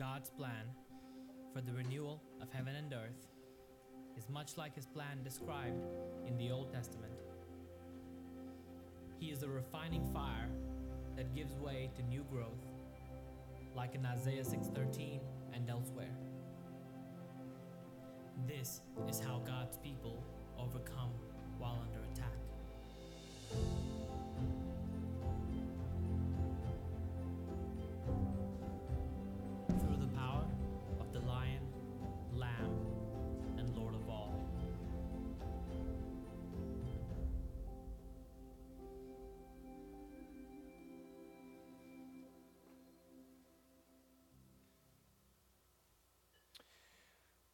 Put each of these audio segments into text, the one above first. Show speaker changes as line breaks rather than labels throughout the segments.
God's plan for the renewal of heaven and earth is much like his plan described in the Old Testament. He is a refining fire that gives way to new growth, like in Isaiah 6:13 and elsewhere. This is how God's people overcome while under attack.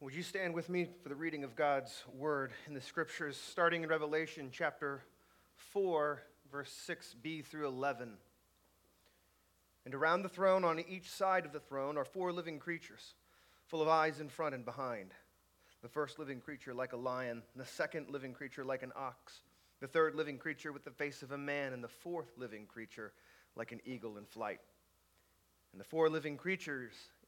Would you stand with me for the reading of God's word in the scriptures, starting in Revelation chapter 4, verse 6b through 11? And around the throne, on each side of the throne, are four living creatures, full of eyes in front and behind. The first living creature like a lion, the second living creature like an ox, the third living creature with the face of a man, and the fourth living creature like an eagle in flight. And the four living creatures,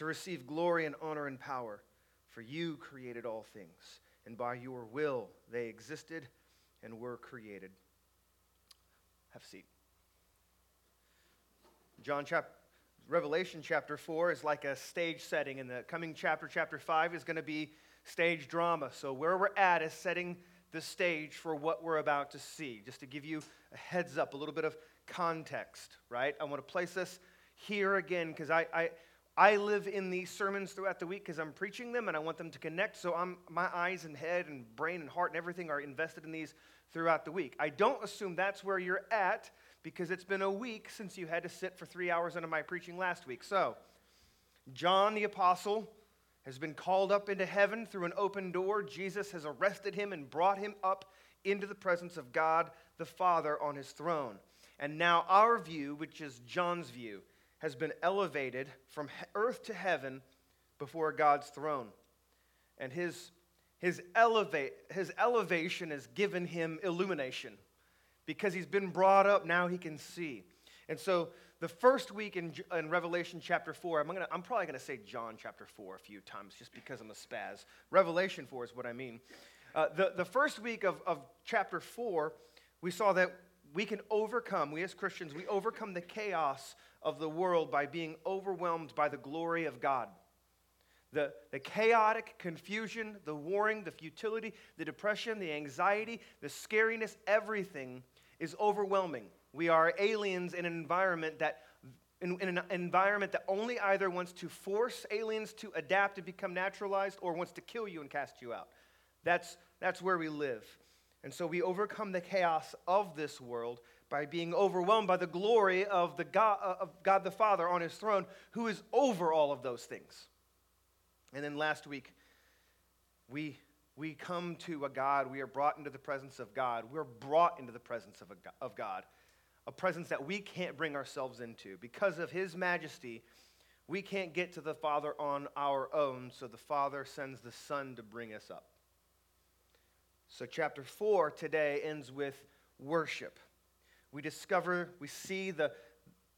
to receive glory and honor and power, for you created all things, and by your will they existed and were created. Have a seat. John chapter Revelation chapter 4 is like a stage setting, and the coming chapter, chapter 5, is going to be stage drama. So, where we're at is setting the stage for what we're about to see. Just to give you a heads up, a little bit of context, right? I want to place this here again because I, I, I live in these sermons throughout the week because I'm preaching them and I want them to connect. So, I'm, my eyes and head and brain and heart and everything are invested in these throughout the week. I don't assume that's where you're at because it's been a week since you had to sit for three hours into my preaching last week. So, John the Apostle has been called up into heaven through an open door. Jesus has arrested him and brought him up into the presence of God the Father on his throne. And now, our view, which is John's view, has been elevated from earth to heaven before God's throne. And his, his, elevate, his elevation has given him illumination because he's been brought up, now he can see. And so the first week in, in Revelation chapter 4, I'm, gonna, I'm probably going to say John chapter 4 a few times just because I'm a spaz. Revelation 4 is what I mean. Uh, the, the first week of, of chapter 4, we saw that we can overcome, we as Christians, we overcome the chaos of the world by being overwhelmed by the glory of God. The, the chaotic confusion, the warring, the futility, the depression, the anxiety, the scariness, everything is overwhelming. We are aliens in an environment that in, in, an environment that only either wants to force aliens to adapt and become naturalized or wants to kill you and cast you out. That's, that's where we live. And so we overcome the chaos of this world by being overwhelmed by the glory of, the God, uh, of God the Father on his throne, who is over all of those things. And then last week, we we come to a God, we are brought into the presence of God. We're brought into the presence of, a, of God, a presence that we can't bring ourselves into. Because of His majesty, we can't get to the Father on our own, so the Father sends the Son to bring us up. So, chapter 4 today ends with worship. We discover, we see the,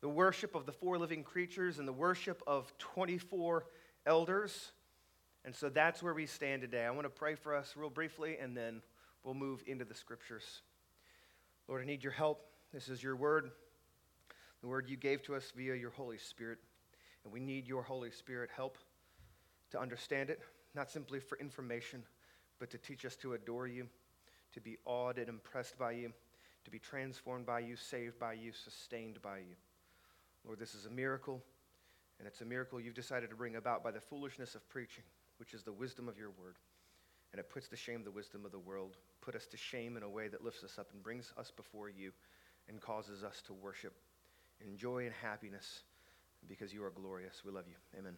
the worship of the four living creatures and the worship of 24 elders. And so that's where we stand today. I want to pray for us real briefly, and then we'll move into the scriptures. Lord, I need your help. This is your word, the word you gave to us via your Holy Spirit. And we need your Holy Spirit help to understand it, not simply for information, but to teach us to adore you, to be awed and impressed by you, to be transformed by you, saved by you, sustained by you. Lord, this is a miracle, and it's a miracle you've decided to bring about by the foolishness of preaching which is the wisdom of your word. And it puts to shame the wisdom of the world. Put us to shame in a way that lifts us up and brings us before you and causes us to worship in joy and happiness because you are glorious. We love you. Amen.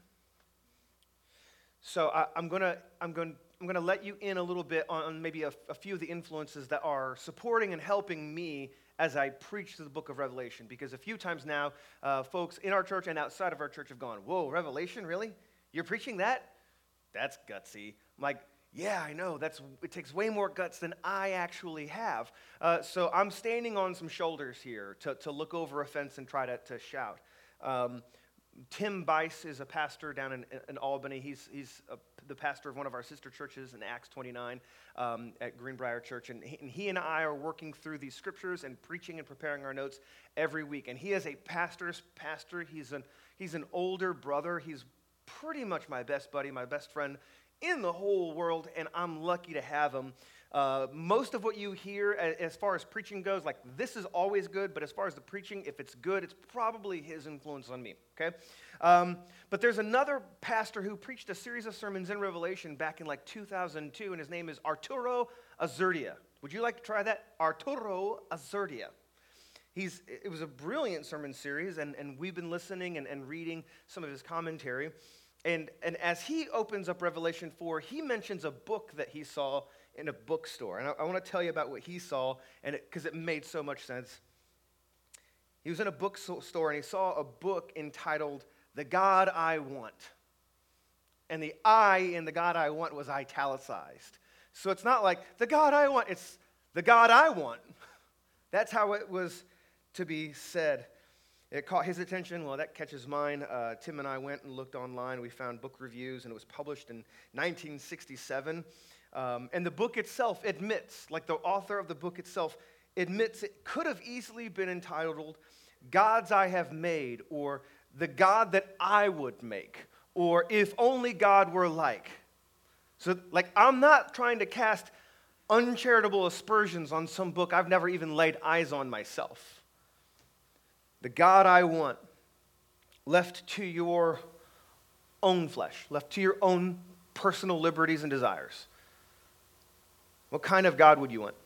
So I, am gonna I'm going I'm gonna let you in a little bit on, maybe a, a few of the influences that are supporting and helping me as I preach through the book of Revelation. Because a few times now, uh, folks in our church and outside of our church have gone, "Whoa, Revelation, really? You're preaching that? That's gutsy." I'm like, yeah, I know. That's, it takes way more guts than I actually have. Uh, so I'm standing on some shoulders here to, to look over a fence and try to, to shout. Um, Tim Bice is a pastor down in, in Albany. He's, he's a, the pastor of one of our sister churches in Acts 29 um, at Greenbrier Church. And he, and he, and I are working through these scriptures and preaching and preparing our notes every week. And he is a pastor's pastor. He's an, he's an older brother. He's pretty much my best buddy, my best friend in the whole world, and I'm lucky to have him. Uh, most of what you hear as far as preaching goes, like this is always good, but as far as the preaching, if it's good, it's probably his influence on me, okay? Um, but there's another pastor who preached a series of sermons in Revelation back in like 2002, and his name is Arturo Azurdia. Would you like to try that? Arturo Azurdia. He's, it was a brilliant sermon series, and, and we've been listening and, and reading some of his commentary. And, and as he opens up Revelation 4, he mentions a book that he saw in a bookstore. And I, I want to tell you about what he saw because it, it made so much sense. He was in a bookstore and he saw a book entitled The God I Want. And the I in the God I want was italicized. So it's not like the God I want, it's the God I want. That's how it was to be said. It caught his attention. Well, that catches mine. Uh, Tim and I went and looked online. We found book reviews, and it was published in 1967. Um, and the book itself admits, like the author of the book itself admits, it could have easily been entitled Gods I Have Made, or The God That I Would Make, or If Only God Were Like. So, like, I'm not trying to cast uncharitable aspersions on some book I've never even laid eyes on myself the God I want, left to your own flesh, left to your own personal liberties and desires. What kind of God would you want?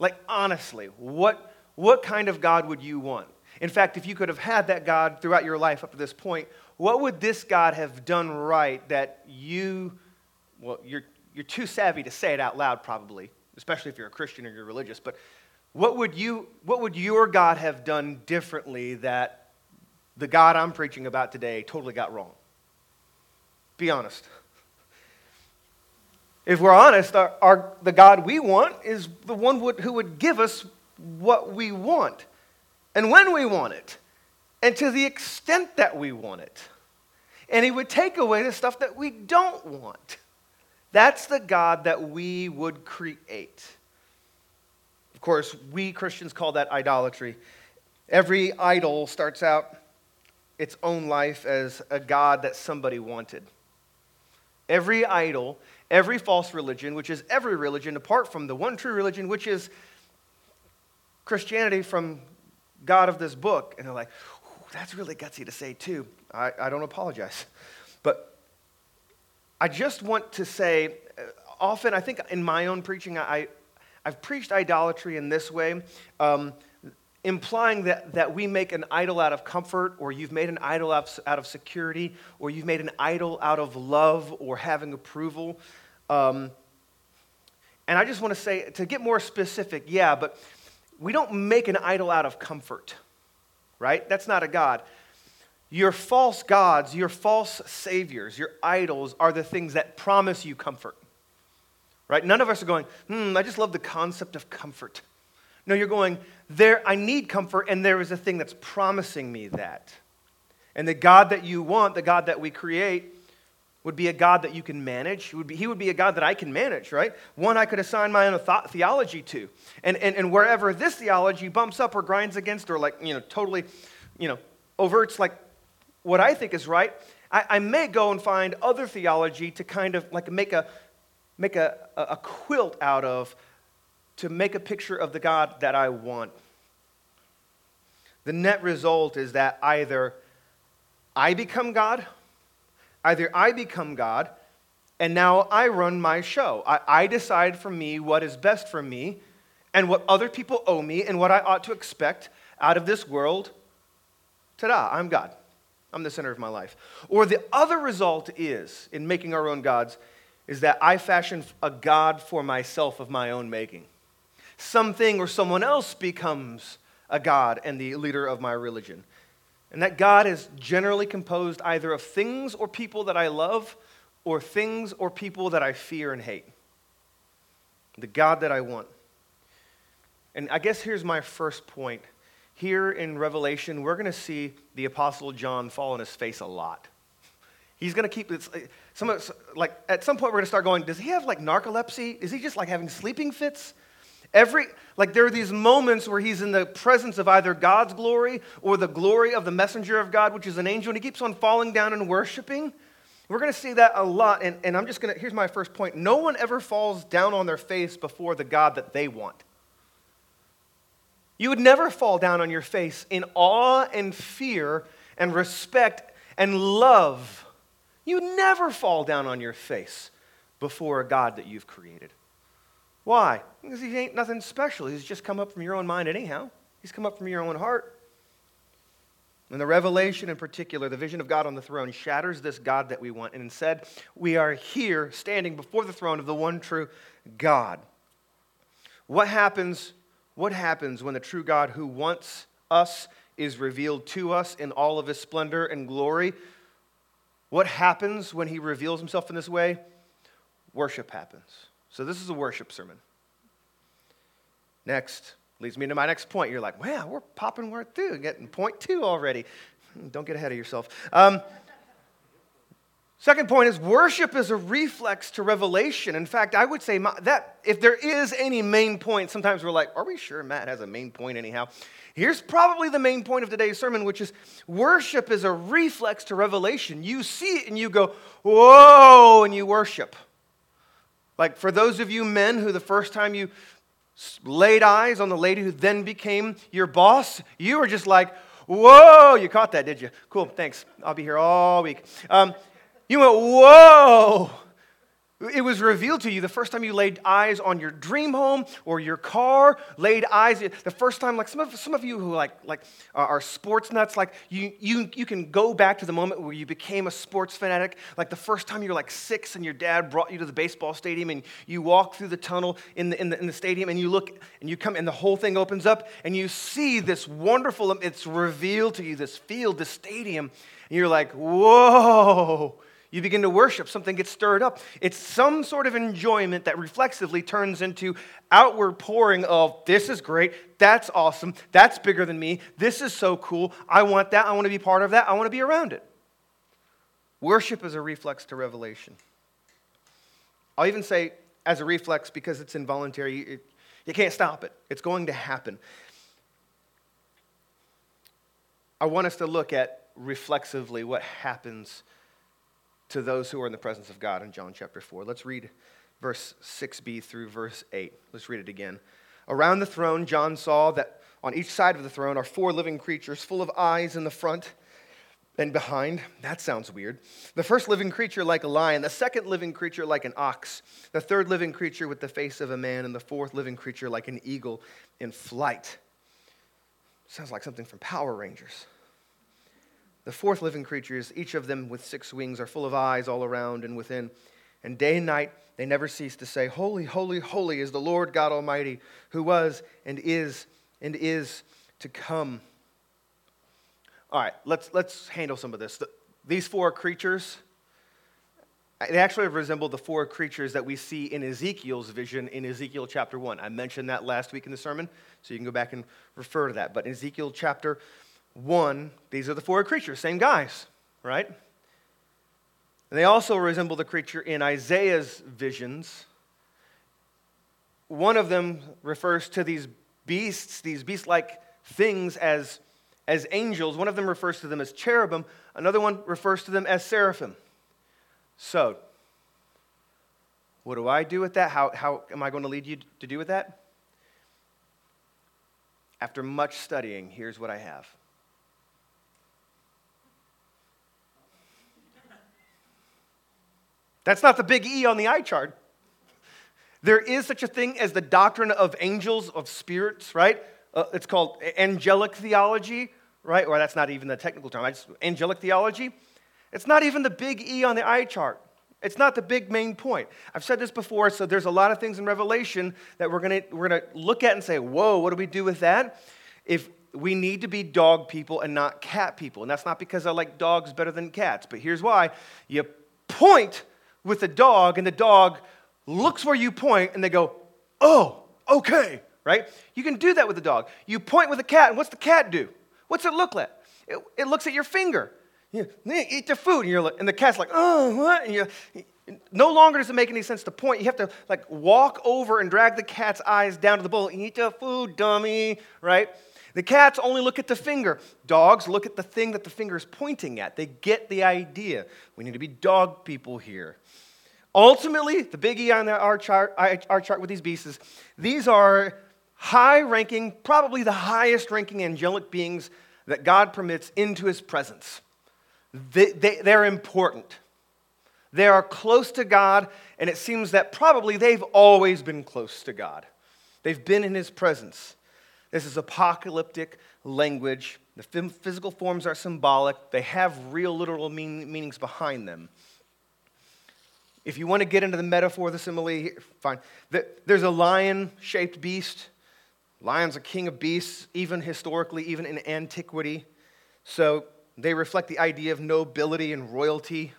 Like, honestly, what, what kind of God would you want? In fact, if you could have had that God throughout your life up to this point, what would this God have done right that you, well, you're, you're too savvy to say it out loud, probably, especially if you're a Christian or you're religious, but what would, you, what would your God have done differently that the God I'm preaching about today totally got wrong? Be honest. If we're honest, our, our, the God we want is the one would, who would give us what we want and when we want it and to the extent that we want it. And He would take away the stuff that we don't want. That's the God that we would create Of course, we Christians call that idolatry. Every idol starts out its own life as a God that somebody wanted. Every idol, every false religion, which is every religion apart from the one true religion, which is Christianity from God of this book. And they're like, that's really gutsy to say, too. I, I don't apologize. But I just want to say, uh, often, I think in my own preaching, I, I've preached idolatry in this way, um, implying that, that we make an idol out of comfort, or you've made an idol out of, security, or you've made an idol out of love or having approval. Um, and I just want to say, to get more specific, yeah, but we don't make an idol out of comfort, right? That's not a God. Your false gods, your false saviors, your idols are the things that promise you comfort right? None of us are going, hmm, I just love the concept of comfort. No, you're going, there, I need comfort, and there is a thing that's promising me that. And the God that you want, the God that we create, would be a God that you can manage. He would be, he would be a God that I can manage, right? One I could assign my own th- theology to. And, and, and wherever this theology bumps up or grinds against or like, you know, totally, you know, overts like what I think is right, I, I may go and find other theology to kind of like make a, make a, a quilt out of to make a picture of the God that I want. The net result is that either I become God, either I become God, and now I run my show. I, I decide for me what is best for me and what other people owe me and what I ought to expect out of this world. Ta da, I'm God. I'm the center of my life. Or the other result is, in making our own gods, is that I fashion a God for myself of my own making. Something or someone else becomes a God and the leader of my religion. And that God is generally composed either of things or people that I love or things or people that I fear and hate. The God that I want. And I guess here's my first point. Here in Revelation, we're going to see the Apostle John fall on his face a lot. He's going to keep this. Uh, some, like, at some point, we're going to start going, does he have like narcolepsy? Is he just like having sleeping fits? Every, like, there are these moments where he's in the presence of either God's glory or the glory of the messenger of God, which is an angel, and he keeps on falling down and worshiping. We're going to see that a lot, and, and I'm just going to, here's my first point. No one ever falls down on their face before the God that they want. You would never fall down on your face in awe and fear and respect and love. You never fall down on your face before a God that you've created. Why? Because he ain't nothing special. He's just come up from your own mind anyhow. He's come up from your own heart. And the revelation in particular, the vision of God on the throne, shatters this God that we want. And instead, we are here standing before the throne of the one true God. What happens, what happens when the true God who wants us is revealed to us in all of his splendor and glory? What happens when he reveals himself in this way? Worship happens. So, this is a worship sermon. Next leads me to my next point. You're like, wow, we're popping right through, getting point two already. Don't get ahead of yourself. Um, second point is worship is a reflex to revelation. In fact, I would say my, that if there is any main point, sometimes we're like, are we sure Matt has a main point anyhow? Here's probably the main point of today's sermon, which is worship is a reflex to revelation. You see it and you go, whoa, and you worship. Like for those of you men who the first time you laid eyes on the lady who then became your boss, you were just like, whoa, you caught that, did you? Cool, thanks. I'll be here all week. Um, you went, whoa. It was revealed to you the first time you laid eyes on your dream home or your car, laid eyes, the first time, like some of, some of you who like, like are sports nuts, like you, you, you can go back to the moment where you became a sports fanatic, like the first time you're like six and your dad brought you to the baseball stadium and you walk through the tunnel in the, in the, in the stadium and you look and you come and the whole thing opens up and you see this wonderful, it's revealed to you, this field, this stadium, and you're like, whoa you begin to worship, something gets stirred up. It's some sort of enjoyment that reflexively turns into outward pouring of, this is great, that's awesome, that's bigger than me, this is so cool, I want that, I want to be part of that, I want to be around it. Worship is a reflex to revelation. I'll even say as a reflex because it's involuntary, it, you can't stop it, it's going to happen. I want us to look at reflexively what happens to those who are in the presence of God in John chapter 4. Let's read verse 6b through verse 8. Let's read it again. Around the throne, John saw that on each side of the throne are four living creatures full of eyes in the front and behind. That sounds weird. The first living creature like a lion, the second living creature like an ox, the third living creature with the face of a man, and the fourth living creature like an eagle in flight. Sounds like something from Power Rangers. The fourth living creatures, each of them with six wings, are full of eyes all around and within. And day and night they never cease to say, Holy, holy, holy is the Lord God Almighty, who was and is and is to come. All right, let's, let's handle some of this. The, these four creatures, they actually resemble the four creatures that we see in Ezekiel's vision in Ezekiel chapter 1. I mentioned that last week in the sermon, so you can go back and refer to that. But in Ezekiel chapter one, these are the four creatures, same guys, right? And they also resemble the creature in Isaiah's visions. One of them refers to these beasts, these beast like things, as, as angels. One of them refers to them as cherubim. Another one refers to them as seraphim. So, what do I do with that? How, how am I going to lead you to do with that? After much studying, here's what I have. That's not the big E on the eye chart. There is such a thing as the doctrine of angels, of spirits, right? Uh, it's called angelic theology, right? Or that's not even the technical term. I just, angelic theology, it's not even the big E on the eye chart. It's not the big main point. I've said this before, so there's a lot of things in Revelation that we're gonna, we're gonna look at and say, whoa, what do we do with that? If we need to be dog people and not cat people. And that's not because I like dogs better than cats, but here's why. You point with the dog, and the dog looks where you point, and they go, oh, okay, right? You can do that with the dog. You point with the cat, and what's the cat do? What's it look like? It, it looks at your finger. You eat the food, and, you're and the cat's like, oh, what? And you no longer does it make any sense to point. You have to like walk over and drag the cat's eyes down to the bowl. Eat the food, dummy, right? The cats only look at the finger. Dogs look at the thing that the finger is pointing at. They get the idea. We need to be dog people here. Ultimately, the big E on our chart, chart with these beasts is these are high ranking, probably the highest ranking angelic beings that God permits into his presence. They, they, they're important. They are close to God, and it seems that probably they've always been close to God. They've been in his presence. This is apocalyptic language. The physical forms are symbolic, they have real literal mean, meanings behind them. If you want to get into the metaphor, the simile, fine. There's a lion shaped beast. Lions are king of beasts, even historically, even in antiquity. So they reflect the idea of nobility and royalty.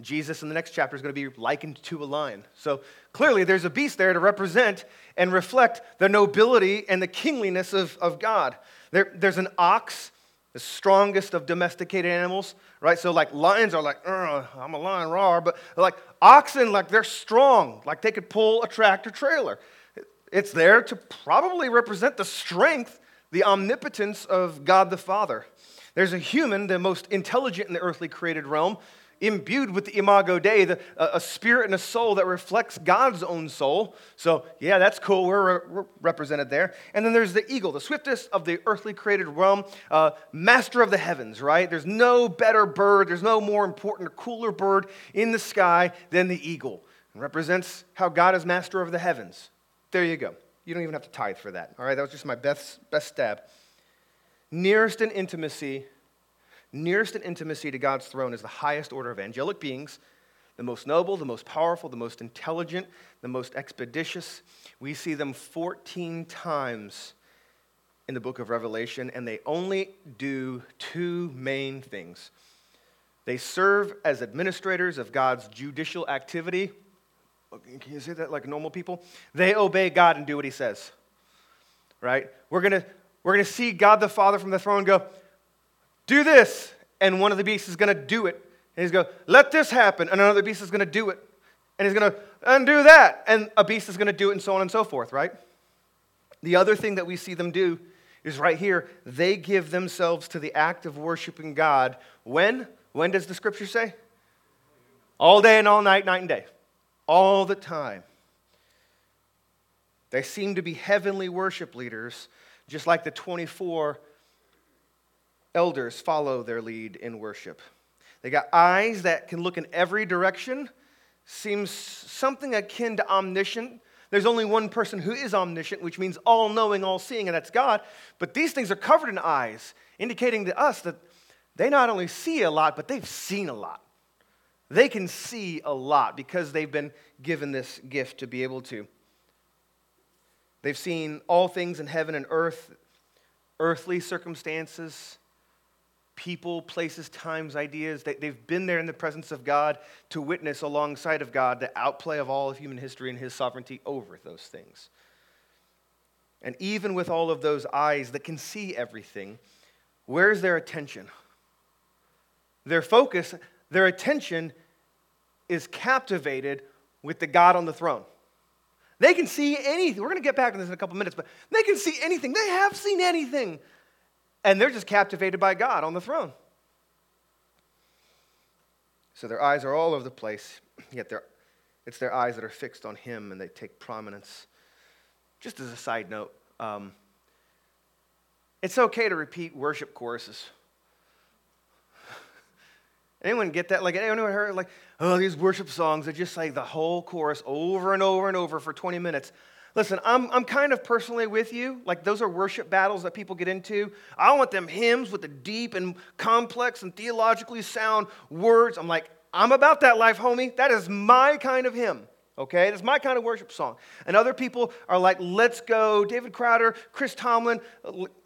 Jesus in the next chapter is going to be likened to a lion. So clearly, there's a beast there to represent and reflect the nobility and the kingliness of, of God. There, there's an ox, the strongest of domesticated animals, right? So, like, lions are like, uh, I'm a lion, raw, but like oxen, like, they're strong, like, they could pull a tractor trailer. It's there to probably represent the strength, the omnipotence of God the Father. There's a human, the most intelligent in the earthly created realm, imbued with the imago Dei, the, a spirit and a soul that reflects God's own soul. So, yeah, that's cool. We're, we're represented there. And then there's the eagle, the swiftest of the earthly created realm, uh, master of the heavens, right? There's no better bird, there's no more important or cooler bird in the sky than the eagle. It represents how God is master of the heavens. There you go. You don't even have to tithe for that. All right, that was just my best, best stab. Nearest in intimacy nearest in intimacy to God's throne is the highest order of angelic beings, the most noble, the most powerful, the most intelligent, the most expeditious. We see them 14 times in the book of Revelation, and they only do two main things. They serve as administrators of God's judicial activity. Can you say that like normal people? They obey God and do what he says. Right? We're going to we're going to see God the Father from the throne go, do this. And one of the beasts is going to do it. And he's going, let this happen. And another beast is going to do it. And he's going to undo that. And a beast is going to do it, and so on and so forth, right? The other thing that we see them do is right here. They give themselves to the act of worshiping God. When? When does the scripture say? All day and all night, night and day. All the time. They seem to be heavenly worship leaders, just like the 24 elders follow their lead in worship. They got eyes that can look in every direction, seems something akin to omniscient. There's only one person who is omniscient, which means all knowing, all seeing, and that's God. But these things are covered in eyes, indicating to us that they not only see a lot, but they've seen a lot. They can see a lot because they've been given this gift to be able to. They've seen all things in heaven and earth, earthly circumstances, people, places, times, ideas. They, they've been there in the presence of God to witness alongside of God the outplay of all of human history and his sovereignty over those things. And even with all of those eyes that can see everything, where's their attention? Their focus, their attention is captivated with the God on the throne. They can see anything. We're going to get back to this in a couple minutes, but they can see anything. They have seen anything and they're just captivated by God on the throne. So their eyes are all over the place, yet it's their eyes that are fixed on Him and they take prominence. Just as a side note, um, it's okay to repeat worship choruses. Anyone get that? Like anyone heard like, oh, these worship songs are just like the whole chorus over and over and over for 20 minutes. Listen, I'm, I'm kind of personally with you. Like, those are worship battles that people get into. I want them hymns with the deep and complex and theologically sound words. I'm like, I'm about that life, homie. That is my kind of hymn. Okay, that's my kind of worship song. And other people are like, let's go. David Crowder, Chris Tomlin.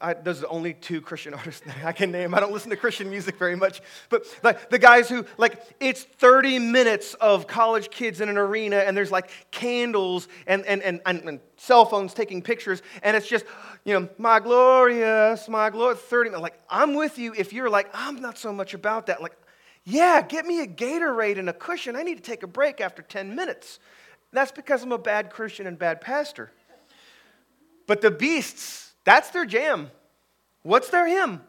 I, those are the only two Christian artists I can name. I don't listen to Christian music very much. But like the guys who, like, it's 30 minutes of college kids in an arena, and there's like candles and, and, and, and, and cell phones taking pictures, and it's just, you know, my glorious, my glory, 30 minutes. Like, I'm with you if you're like, I'm not so much about that. Like, yeah, get me a Gatorade and a cushion. I need to take a break after 10 minutes. That's because I'm a bad Christian and bad pastor. But the beasts, that's their jam. What's their hymn?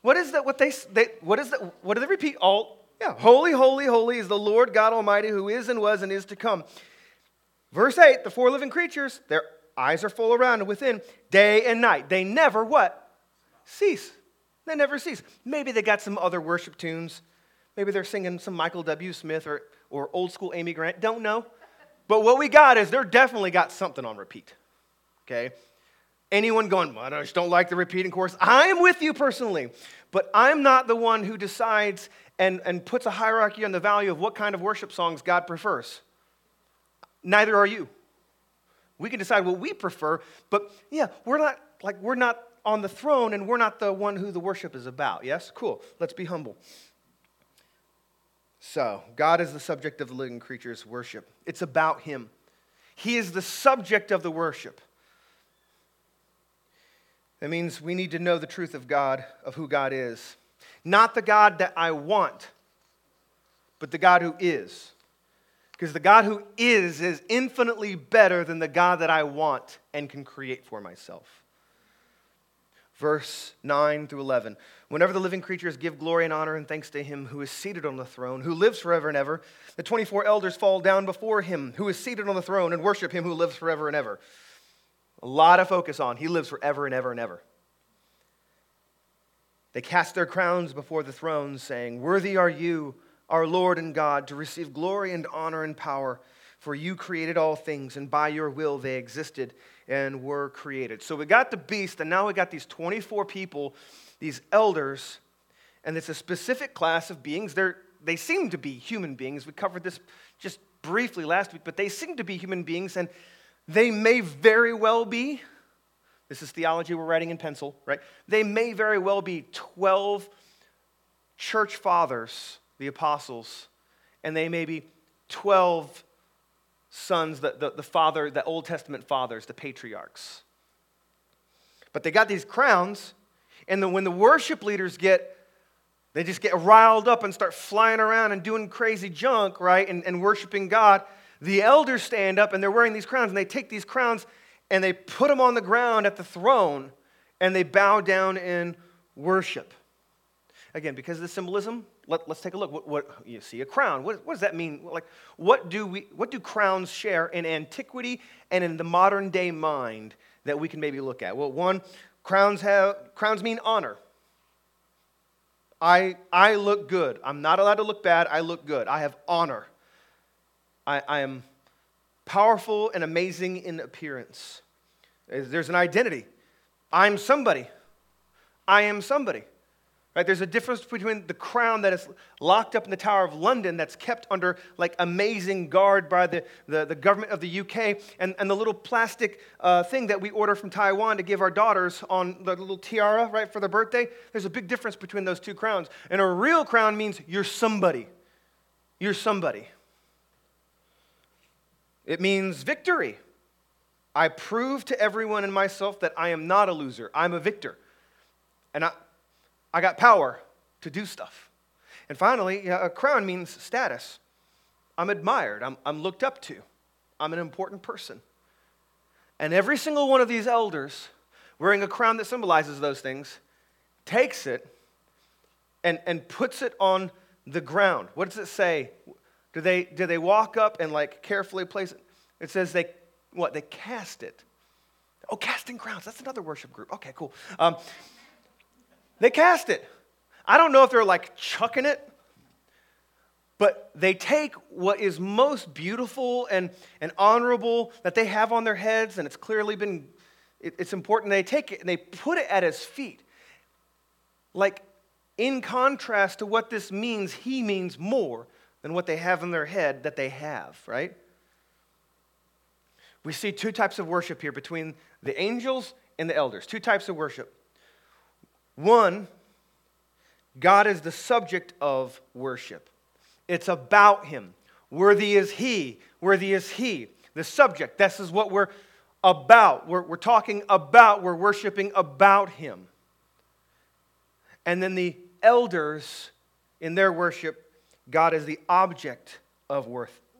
What is that? What they, they what is that? What do they repeat? All yeah, holy, holy, holy is the Lord God Almighty who is and was and is to come. Verse 8, the four living creatures, their eyes are full around and within, day and night. They never what? Cease. They never cease. Maybe they got some other worship tunes. Maybe they're singing some Michael W. Smith or, or old school Amy Grant. Don't know. But what we got is they're definitely got something on repeat. Okay? Anyone going, well, I just don't like the repeating chorus. I'm with you personally, but I'm not the one who decides and, and puts a hierarchy on the value of what kind of worship songs God prefers. Neither are you. We can decide what we prefer, but yeah, we're not like we're not on the throne and we're not the one who the worship is about. Yes? Cool. Let's be humble. So, God is the subject of the living creature's worship. It's about Him. He is the subject of the worship. That means we need to know the truth of God, of who God is. Not the God that I want, but the God who is. Because the God who is is infinitely better than the God that I want and can create for myself verse 9 through 11. Whenever the living creatures give glory and honor and thanks to him who is seated on the throne, who lives forever and ever, the 24 elders fall down before him who is seated on the throne and worship him who lives forever and ever. A lot of focus on he lives forever and ever and ever. They cast their crowns before the throne, saying, Worthy are you, our Lord and God, to receive glory and honor and power, for you created all things, and by your will they existed and were created. So we got the beast, and now we got these 24 people, these elders, and it's a specific class of beings. They're, they seem to be human beings. We covered this just briefly last week, but they seem to be human beings, and they may very well be. This is theology we're writing in pencil, right? They may very well be 12 church fathers, the apostles, and they may be 12 sons, the, the, the father, the Old Testament fathers, the patriarchs. But they got these crowns, and when the worship leaders get, they just get riled up and start flying around and doing crazy junk, right, and, and worshiping God, the elders stand up and they're wearing these crowns, and they take these crowns and they put them on the ground at the throne, and they bow down in worship. Again, because of the symbolism, let, us take a look. What, what, you see a crown. What, what, does that mean? Like, what do, we, what do crowns share in antiquity and in the modern day mind that we can maybe look at? Well, one, crowns, have, crowns mean honor. I, I look good. I'm not allowed to look bad. I look good. I have honor. I, I am powerful and amazing in appearance. There's an identity. I'm somebody. I am somebody. Right? There's a difference between the crown that is locked up in the Tower of London, that's kept under like amazing guard by the, the, the government of the UK, and, and the little plastic uh, thing that we order from Taiwan to give our daughters on the little tiara, right, for their birthday. There's a big difference between those two crowns. And a real crown means you're somebody. You're somebody. It means victory. I prove to everyone and myself that I am not a loser, I'm a victor. And I, I got power to do stuff. And finally, a crown means status. I'm admired, I'm, I'm looked up to, I'm an important person. And every single one of these elders, wearing a crown that symbolizes those things, takes it and, and puts it on the ground. What does it say? Do they, do they walk up and like carefully place it? It says they, what? They cast it. Oh, casting crowns. That's another worship group. Okay, cool. Um, they cast it. I don't know if they're like chucking it, But they take what is most beautiful and, and honorable that they have on their heads, and it's clearly been, it, it's important. They take it and they put it at his feet. Like, in contrast to what this means, he means more than what they have in their head that they have, right? We see two types of worship here between the angels and the elders. Two types of worship. One, God is the subject of worship. It's about him. Worthy is he. Worthy is he. The subject. This is what we're about. We're, we're talking about. We're worshiping about him. And then the elders, in their worship, God is the object of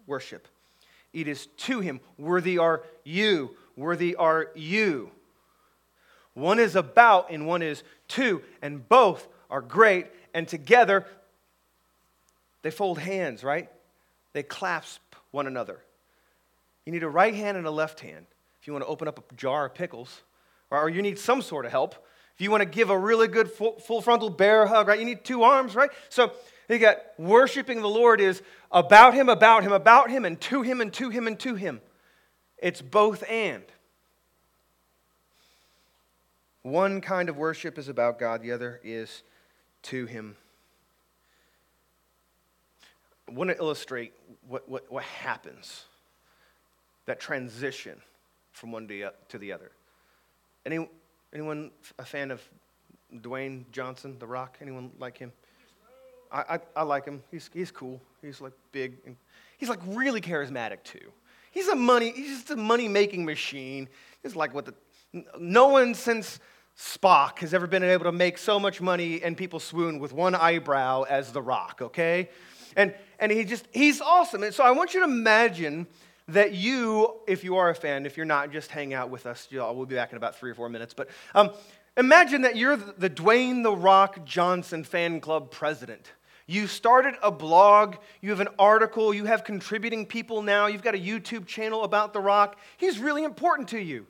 worship. It is to him. Worthy are you. Worthy are you. One is about and one is to, and both are great, and together they fold hands, right? They clasp one another. You need a right hand and a left hand if you want to open up a jar of pickles, or you need some sort of help. If you want to give a really good full, full frontal bear hug, right? You need two arms, right? So you got worshiping the Lord is about Him, about Him, about Him, and to Him, and to Him, and to Him. It's both and. One kind of worship is about God, the other is to Him. I want to illustrate what, what, what happens, that transition from one to the other. Any, anyone a fan of Dwayne Johnson, The Rock? Anyone like him? I, I, I like him. He's, he's cool. He's like big. And he's like really charismatic too. He's a money, he's just a money making machine. He's like what the, no one since Spock has ever been able to make so much money and people swoon with one eyebrow as The Rock, okay? And, and he just, he's awesome. And so I want you to imagine that you, if you are a fan, if you're not, just hang out with us. We'll be back in about three or four minutes. But um, imagine that you're the Dwayne The Rock Johnson fan club president. You started a blog, you have an article, you have contributing people now, you've got a YouTube channel about The Rock. He's really important to you.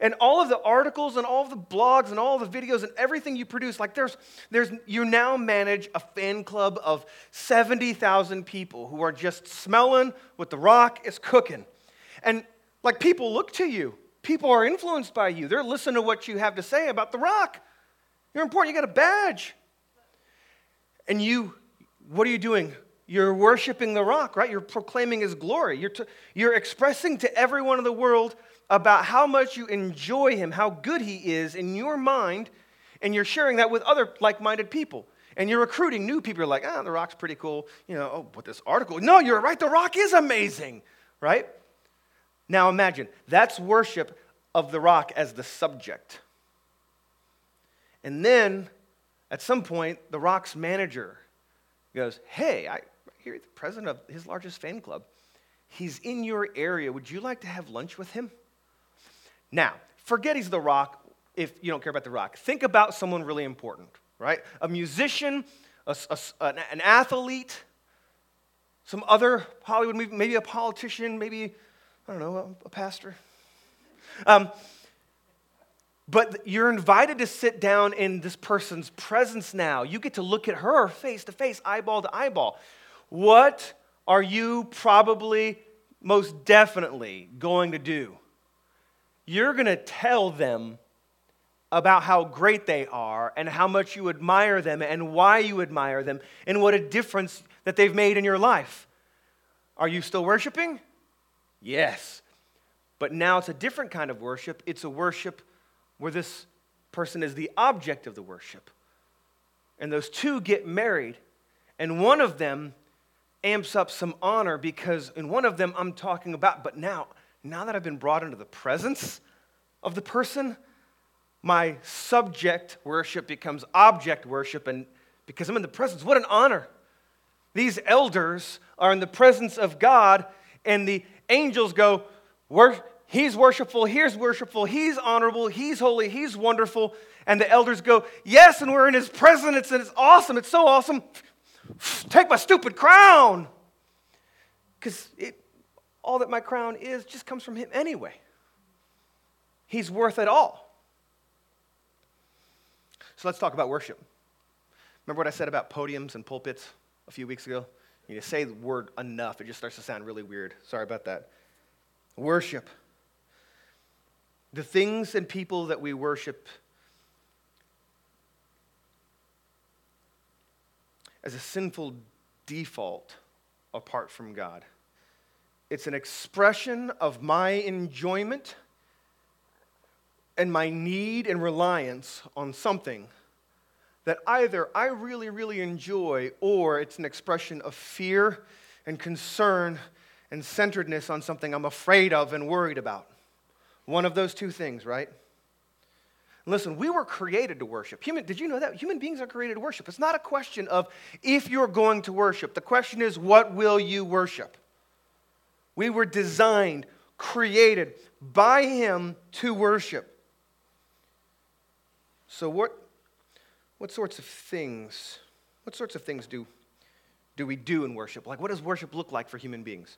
And all of the articles and all of the blogs and all the videos and everything you produce, like there's, there's, you now manage a fan club of 70,000 people who are just smelling what The Rock is cooking. And like people look to you, people are influenced by you. They're listening to what you have to say about The Rock. You're important, you got a badge. And you, what are you doing? You're worshiping the rock, right? You're proclaiming his glory. You're, t- you're expressing to everyone in the world about how much you enjoy him, how good he is in your mind, and you're sharing that with other like minded people. And you're recruiting new people. You're like, ah, The Rock's pretty cool. You know, oh, but this article. No, you're right. The Rock is amazing, right? Now imagine that's worship of The Rock as the subject. And then at some point, The Rock's manager goes, Hey, I the president of his largest fan club. He's in your area. Would you like to have lunch with him? Now, forget he's the rock if you don't care about the rock. Think about someone really important, right? A musician, a, a, an athlete, some other Hollywood movie, maybe a politician, maybe, I don't know, a, a pastor. Um, but you're invited to sit down in this person's presence now. You get to look at her face to face, eyeball to eyeball. What are you probably most definitely going to do? you're going to tell them about how great they are and how much you admire them and why you admire them and what a difference that they've made in your life. Are you still worshiping? Yes. But now it's a different kind of worship. It's a worship where this person is the object of the worship. And those two get married, and one of them amps up some honor because in one of them I'm talking about, but now now that I've been brought into the presence of the person, my subject worship becomes object worship. And because I'm in the presence, what an honor. These elders are in the presence of God, and the angels go, He's worshipful, he's worshipful, he's honorable, he's holy, he's wonderful. And the elders go, Yes, and we're in his presence, and it's awesome, it's so awesome. Take my stupid crown. Because all that my crown is just comes from him anyway. He's worth it all. So let's talk about worship. Remember what I said about podiums and pulpits a few weeks ago? You say the word enough, it just starts to sound really weird. Sorry about that. Worship. The things and people that we worship as a sinful default apart from God. It's an expression of my enjoyment and my need and reliance on something that either I really, really enjoy or it's an expression of fear and concern and centeredness on something I'm afraid of and worried about. One of those two things, right? Listen, we were created to worship. Human, did you know that? Human beings are created to worship. It's not a question of if you're going to worship. The question is, what will you worship? We were designed, created by Him to worship. So, what, what sorts of things, what sorts of things do, do we do in worship? Like, what does worship look like for human beings?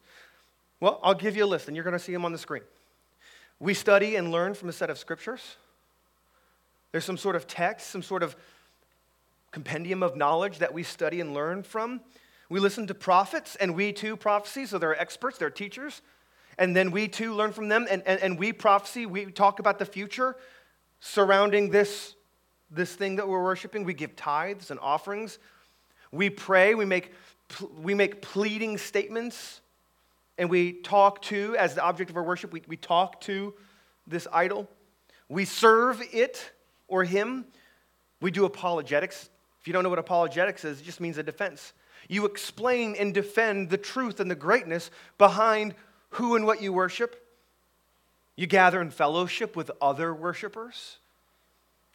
Well, I'll give you a list, and you're going to see them on the screen. We study and learn from a set of scriptures. There's some sort of text, some sort of compendium of knowledge that we study and learn from. We listen to prophets, and we too prophecy, so they're experts, they're teachers. And then we too learn from them, and, and, and we prophecy, we talk about the future surrounding this, this thing that we're worshiping. We give tithes and offerings. We pray, we make, we make pleading statements, and we talk to, as the object of our worship, we, we talk to this idol. We serve it or him. We do apologetics. If you don't know what apologetics is, it just means a defense. You explain and defend the truth and the greatness behind who and what you worship. You gather in fellowship with other worshipers,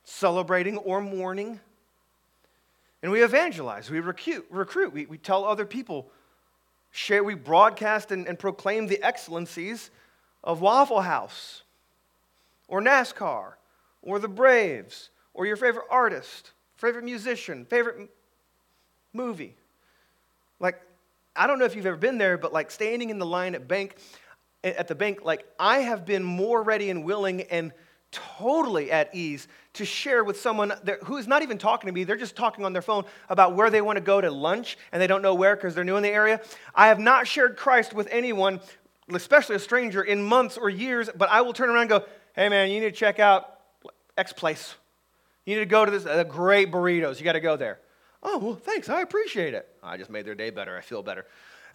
celebrating or mourning. And we evangelize, we recruit, recruit. We, we tell other people, share, we broadcast and, and proclaim the excellencies of Waffle House or NASCAR or the Braves or your favorite artist, favorite musician, favorite movie. Like, I don't know if you've ever been there, but like standing in the line at bank, at the bank, like I have been more ready and willing and totally at ease to share with someone who is not even talking to me. They're just talking on their phone about where they want to go to lunch and they don't know where because they're new in the area. I have not shared Christ with anyone, especially a stranger, in months or years, but I will turn around and go, hey man, you need to check out X place. You need to go to this, uh, great burritos. You got to go there. Oh, well, thanks. I appreciate it. I just made their day better. I feel better.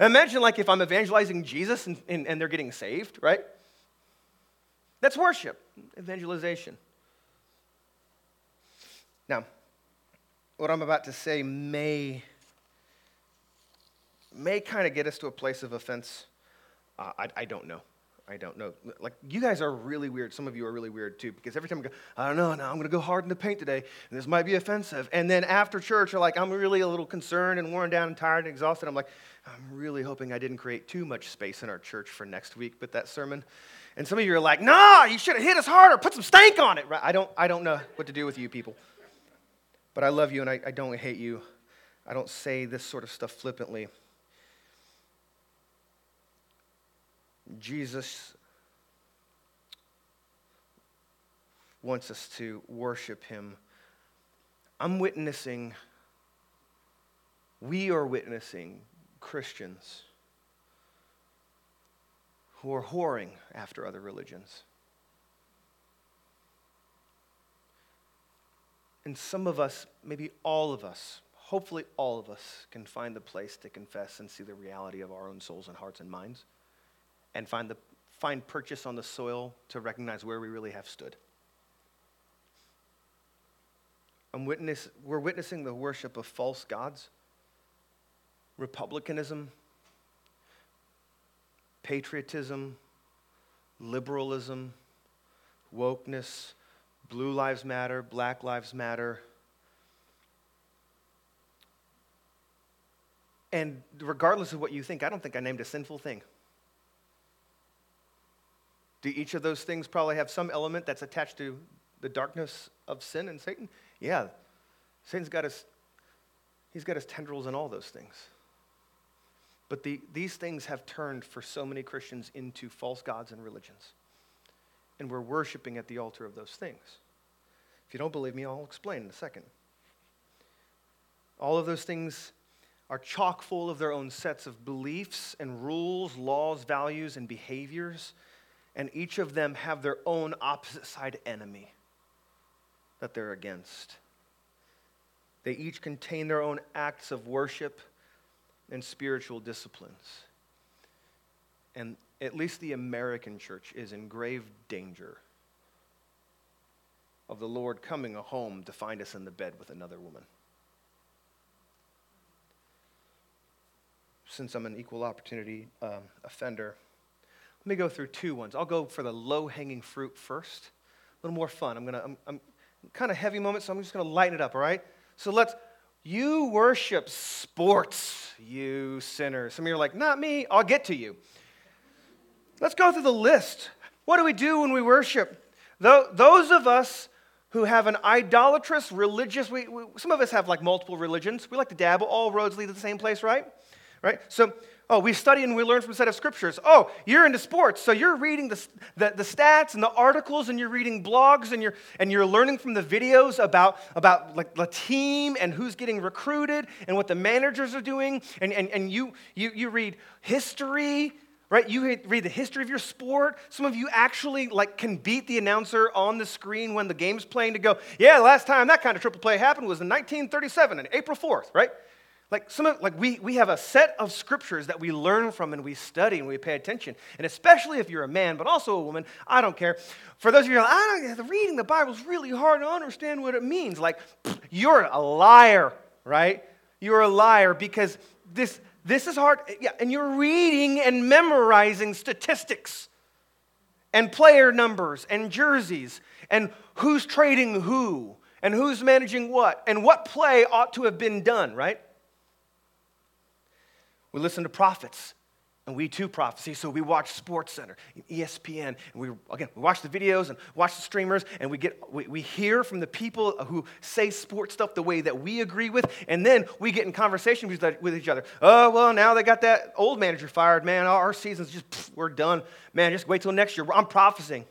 Imagine like if I'm evangelizing Jesus and, and, and they're getting saved, right? That's worship, evangelization. Now, what I'm about to say may, may kind of get us to a place of offense. Uh, I, I don't know. I don't know. Like, you guys are really weird. Some of you are really weird too, because every time I go, I don't know, now I'm going to go hard in the paint today, and this might be offensive. And then after church, you're like, I'm really a little concerned and worn down and tired and exhausted. I'm like, I'm really hoping I didn't create too much space in our church for next week with that sermon. And some of you are like, nah, you should have hit us harder, put some stank on it. I don't, I don't know what to do with you people. But I love you and I, I don't hate you. I don't say this sort of stuff flippantly. Jesus wants us to worship him. I'm witnessing, we are witnessing Christians who are whoring after other religions. And some of us, maybe all of us, hopefully all of us, can find the place to confess and see the reality of our own souls and hearts and minds and find, the, find purchase on the soil to recognize where we really have stood. I'm witness, we're witnessing the worship of false gods, republicanism, patriotism, liberalism, wokeness, blue lives matter, black lives matter. And regardless of what you think, I don't think I named a sinful thing. Do each of those things probably have some element that's attached to the darkness of sin and Satan? Yeah, Satan's got his, he's got his tendrils in all those things. But the, these things have turned for so many Christians into false gods and religions. And we're worshiping at the altar of those things. If you don't believe me, I'll explain in a second. All of those things are chock full of their own sets of beliefs and rules, laws, values, and behaviors, and each of them have their own opposite side enemy that they're against. They each contain their own acts of worship and spiritual disciplines. And at least the American church is in grave danger of the Lord coming home to find us in the bed with another woman. Since I'm an equal opportunity um, offender, let me go through two ones. I'll go for the low hanging fruit first. A little more fun. I'm going to, I'm, I'm kind of heavy moment, so I'm just going to lighten it up, all right? So let's, you worship sports, you sinners. Some of you are like, not me, I'll get to you. Let's go through the list. What do we do when we worship? Those of us who have an idolatrous religious, we, we, some of us have like multiple religions. We like to dabble. All roads lead to the same place, right? Right? So, oh, we study and we learn from a set of scriptures. Oh, you're into sports, so you're reading the, the, the, stats and the articles and you're reading blogs and you're, and you're learning from the videos about, about like the team and who's getting recruited and what the managers are doing. And, and, and you, you, you read history right you read the history of your sport some of you actually like can beat the announcer on the screen when the game's playing to go yeah last time that kind of triple play happened was in 1937 and april 4th right like some of like we, we have a set of scriptures that we learn from and we study and we pay attention. And especially if you're a man but also a woman i don't care. For those of you like, I don't, reading the bible is really hard. To understand what it means. Like you're a liar right? You're a liar because this this is hard. Yeah, and you're reading and memorizing statistics and player numbers and jerseys and who's trading who and who's managing what and what play ought to have been done, right? We listen to prophets and we too prophecy. So we watch Sports Center, ESPN, and we again we watch the videos and watch the streamers, and we get we, we hear from the people who say sports stuff the way that we agree with, and then we get in conversation with, with each other. Oh well, now they got that old manager fired, man. Our season's just pff, we're done, man. Just wait till next year. I'm prophesying.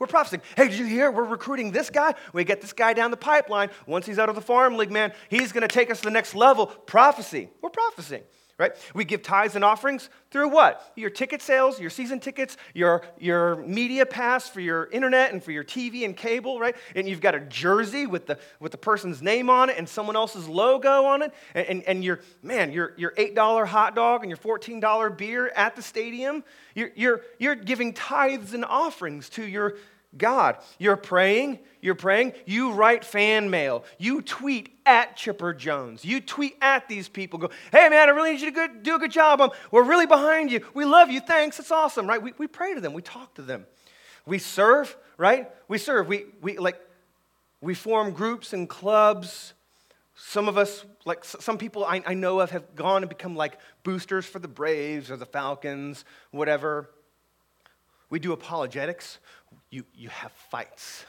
We're prophesying. Hey, did you hear? We're recruiting this guy. We get this guy down the pipeline. Once he's out of the farm league, man, he's going to take us to the next level. Prophecy. We're prophesying right? We give tithes and offerings through what? Your ticket sales, your season tickets, your, your media pass for your internet and for your TV and cable, right? And you've got a jersey with the, with the person's name on it and someone else's logo on it. And, and, and your, man, your, your $8 hot dog and your $14 beer at the stadium. You're, you're, you're giving tithes and offerings to your God. You're praying, you're praying, you write fan mail, you tweet at Chipper Jones, you tweet at these people, go, hey man, I really need you to do a good job. Um, we're really behind you. We love you. Thanks. It's awesome, right? We, we pray to them, we talk to them. We serve, right? We serve. We, we like, we form groups and clubs. Some of us, like some people I, I know of, have gone and become like boosters for the Braves or the Falcons, whatever. We do apologetics you, you have fights.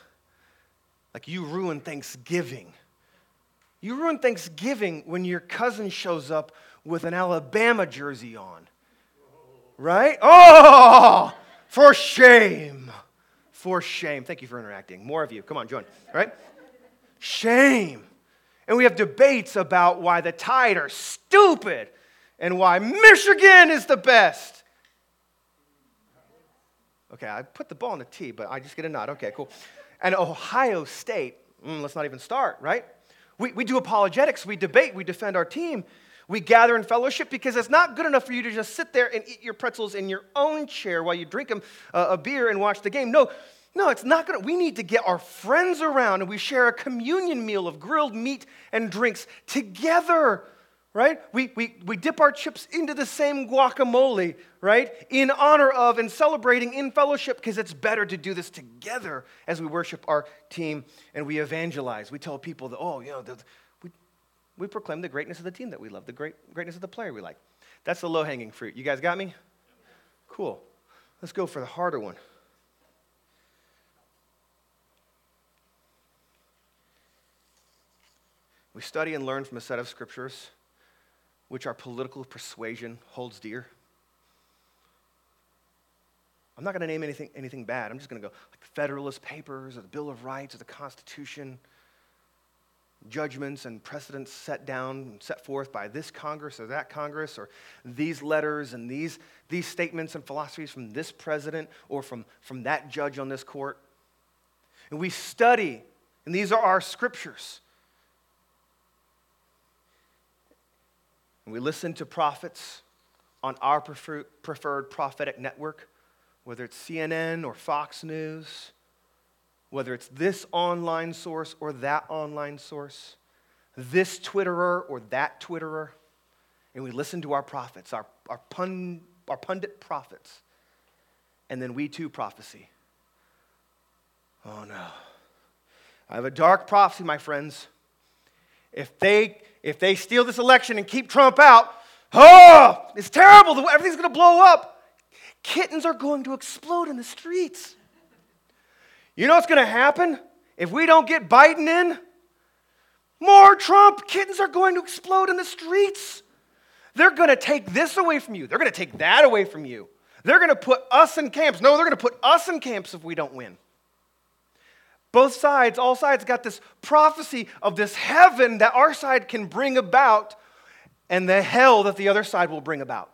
Like you ruin Thanksgiving. You ruin Thanksgiving when your cousin shows up with an Alabama jersey on. Right? Oh, for shame. For shame. Thank you for interacting. More of you. Come on, join. Right? Shame. And we have debates about why the Tide are stupid and why Michigan is the best. Okay, I put the ball on the tee, but I just get a nod. Okay, cool. And Ohio State, mm, let's not even start, right? We, we do apologetics, we debate, we defend our team. We gather in fellowship because it's not good enough for you to just sit there and eat your pretzels in your own chair while you drink uh, a beer and watch the game. No, no, it's not going to. We need to get our friends around and we share a communion meal of grilled meat and drinks together right? We, we, we dip our chips into the same guacamole, right? In honor of and celebrating in fellowship because it's better to do this together as we worship our team and we evangelize. We tell people that, oh, you know, the, we, we proclaim the greatness of the team that we love, the great, greatness of the player we like. That's the low hanging fruit. You guys got me? Cool. Let's go for the harder one. We study and learn from a set of scriptures which our political persuasion holds dear? I'm not going to name anything, anything bad. I'm just going to go like the Federalist Papers or the Bill of Rights or the Constitution. judgments and precedents set down, set forth by this Congress or that Congress, or these letters and these, these statements and philosophies from this president or from, from that judge on this court. And we study, and these are our scriptures. And we listen to prophets on our prefer- preferred prophetic network, whether it's CNN or Fox News whether it's this online source or that online source, this Twitterer or that Twitterer, and we listen to our prophets, our, our, pun, our pundit prophets, and then we too prophecy. Oh no. I have a dark prophecy, my friends. If they, if they steal this election and keep Trump out, oh, it's terrible. Everything's going to blow up. Kittens are going to explode in the streets. You know what's going to happen if we don't get Biden in? More Trump. Kittens are going to explode in the streets. They're going to take this away from you. They're going to take that away from you. They're going to put us in camps. No, they're going to put us in camps if we don't win. Both sides, all sides, got this prophecy of this heaven that our side can bring about and the hell that the other side will bring about.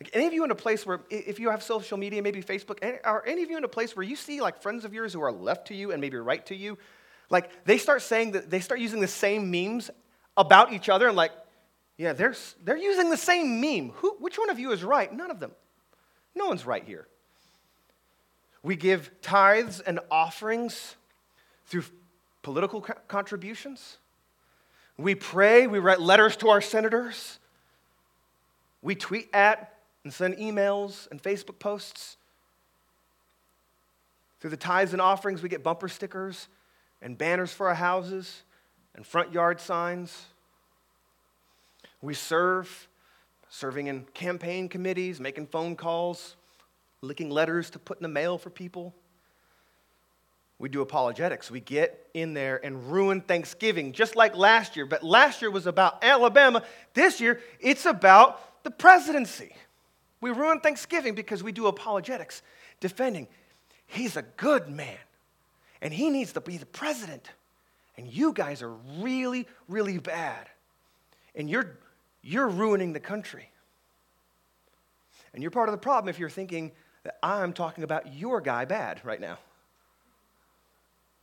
Like any of you in a place where, if you have social media, maybe Facebook, are any of you in a place where you see like friends of yours who are left to you and maybe right to you, like they start saying that they start using the same memes about each other and like, yeah, they're, they're using the same meme. Who, which one of you is right? None of them. No one's right here. We give tithes and offerings through political contributions. We pray, we write letters to our senators. We tweet at and send emails and Facebook posts. Through the tithes and offerings, we get bumper stickers and banners for our houses and front yard signs. We serve, serving in campaign committees, making phone calls, licking letters to put in the mail for people. We do apologetics. We get in there and ruin Thanksgiving, just like last year. But last year was about Alabama. This year, it's about the presidency. We ruin Thanksgiving because we do apologetics, defending he's a good man and he needs to be the president. And you guys are really, really bad. And you're, you're ruining the country. And you're part of the problem if you're thinking I'm talking about your guy bad right now.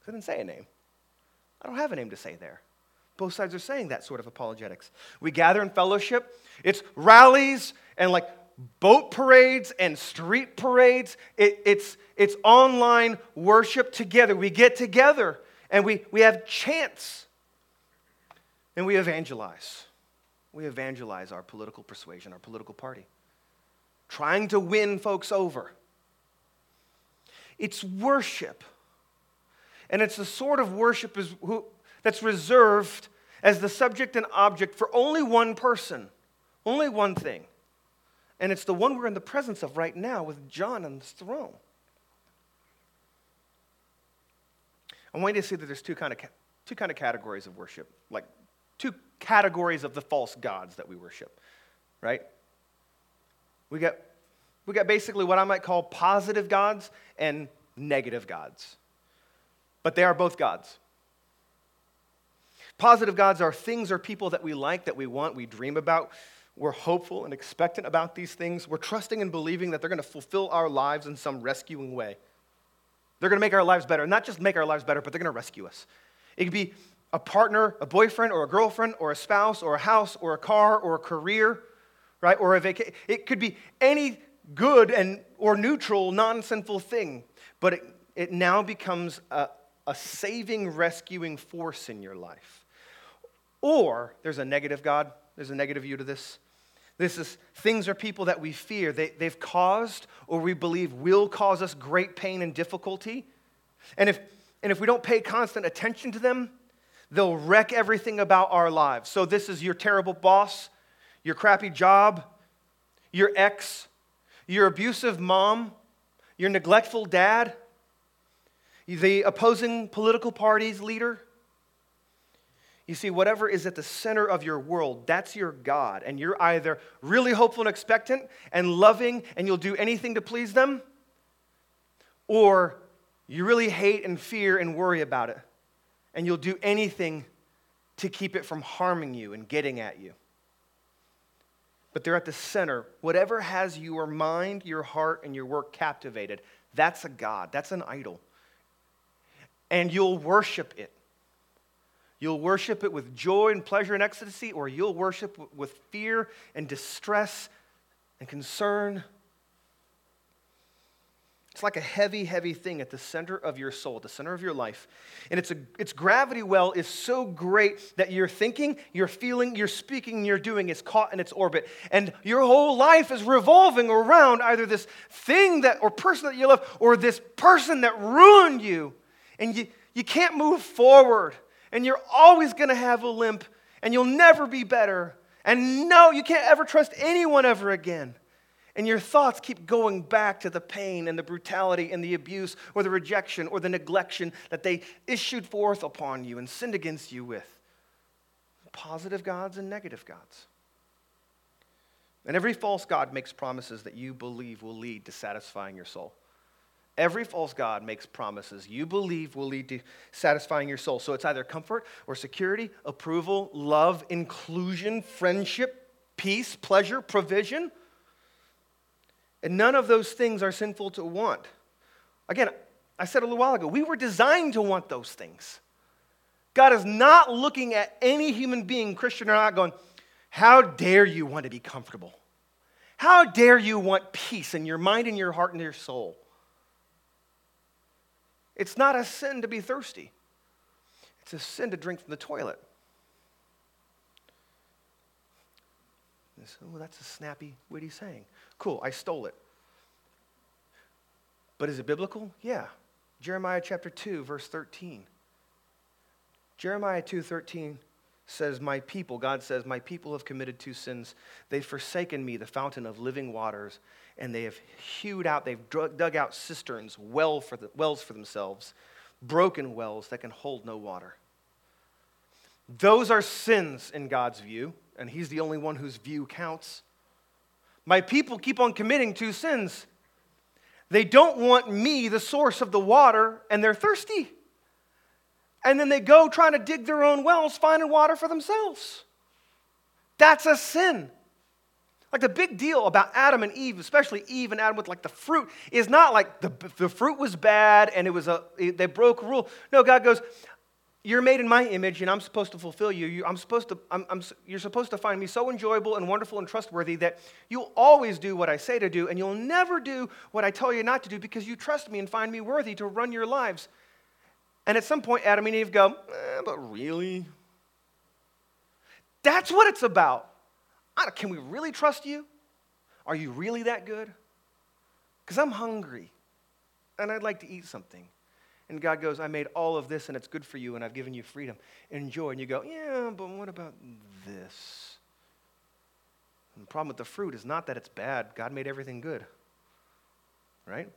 I didn't say a name. I don't have a name to say there. Both sides are saying that sort of apologetics. We gather in fellowship. It's rallies and like boat parades and street parades. It, it's, it's online worship together. We get together and we, we have chants and we evangelize. We evangelize our political persuasion, our political party, trying to win folks over. It's worship. And it's the sort of worship is, who, that's reserved as the subject and object for only one person, only one thing. And it's the one we're in the presence of right now with John on the throne. I want you to see that there's two kind of, two kind of categories of worship, like two categories of the false gods that we worship, right? We got, we got basically what I might call positive gods and negative gods, but they are both gods. Positive gods are things or people that we like, that we want, we dream about, we're hopeful and expectant about these things. We're trusting and believing that they're going to fulfill our lives in some rescuing way. They're going to make our lives better. Not just make our lives better, but they're going to rescue us. It could be a partner, a boyfriend, or a girlfriend, or a spouse, or a house, or a car, or a career, right? Or a vacation. It could be any good and or neutral, non-sinful thing. But it, it now becomes a, a saving, rescuing force in your life. Or there's a negative God, there's a negative view to this. This is things or people that we fear. They, they've caused or we believe will cause us great pain and difficulty. And if, and if we don't pay constant attention to them, they'll wreck everything about our lives. So, this is your terrible boss, your crappy job, your ex, your abusive mom, your neglectful dad, the opposing political party's leader, you see, whatever is at the center of your world, that's your God. And you're either really hopeful and expectant and loving and you'll do anything to please them, or you really hate and fear and worry about it. and you'll do anything to keep it from harming you and getting at you. But they're at the center. Whatever has your mind, your heart, and your work captivated, that's a God, that's an idol. And you'll worship it. You'll worship it with joy and pleasure and ecstasy, or you'll worship with fear and distress and concern it's like a heavy, heavy thing at the center of your soul, at the center of your life. And it's a, its gravity well is so great that your thinking, your feeling, your speaking, your doing is caught in its orbit. And your whole life is revolving around either this thing that or person that you love or this person that ruined you. And you, you can't move forward. And you're always going to have a limp. And you'll never be better. And no, you can't ever trust anyone ever again. And your thoughts keep going back to the pain and the brutality and the abuse or the rejection or the neglection that they issued forth upon you and sinned against you with. Positive gods and negative gods. And every false God makes promises that you believe will lead to satisfying your soul. Every false God makes promises you believe will lead to satisfying your soul. So it's either comfort or security, approval, love, inclusion, friendship, peace, pleasure, provision and none of those things are sinful to want. Again, I said a little while ago, we were designed to want those things. God is not looking at any human being, Christian or not, going, How dare you want to be comfortable? How dare you want peace in your mind and your heart and your soul? It's not a sin to be thirsty, it's a sin to drink from the toilet. Oh, that's a snappy, witty saying. Cool, I stole it. But is it biblical? Yeah. Jeremiah chapter 2, verse 13. Jeremiah 2:13 says, "My people, God says, my people have committed two sins. They've forsaken me, the fountain of living waters, and they have hewed out, they've dug out cisterns, well for the, wells for themselves, broken wells that can hold no water." Those are sins in God's view, and he's the only one whose view counts. My people keep on committing two sins. They don't want me, the source of the water, and they're thirsty. And then they go trying to dig their own wells, finding water for themselves. That's a sin. Like the big deal about Adam and Eve, especially Eve and Adam with like the fruit, is not like the, the fruit was bad and it was a they broke a rule. No, God goes, you're made in my image and I'm supposed to fulfill you. you I'm supposed to, I'm, I'm, you're supposed to find me so enjoyable and wonderful and trustworthy that you'll always do what I say to do and you'll never do what I tell you not to do because you trust me and find me worthy to run your lives. And at some point, Adam and Eve go, eh, but really? That's what it's about. Can we really trust you? Are you really that good? Because I'm hungry and I'd like to eat something. And God goes, I made all of this and it's good for you and I've given you freedom. Enjoy. And you go, yeah, but what about this? And the problem with the fruit is not that it's bad. God made everything good. Right?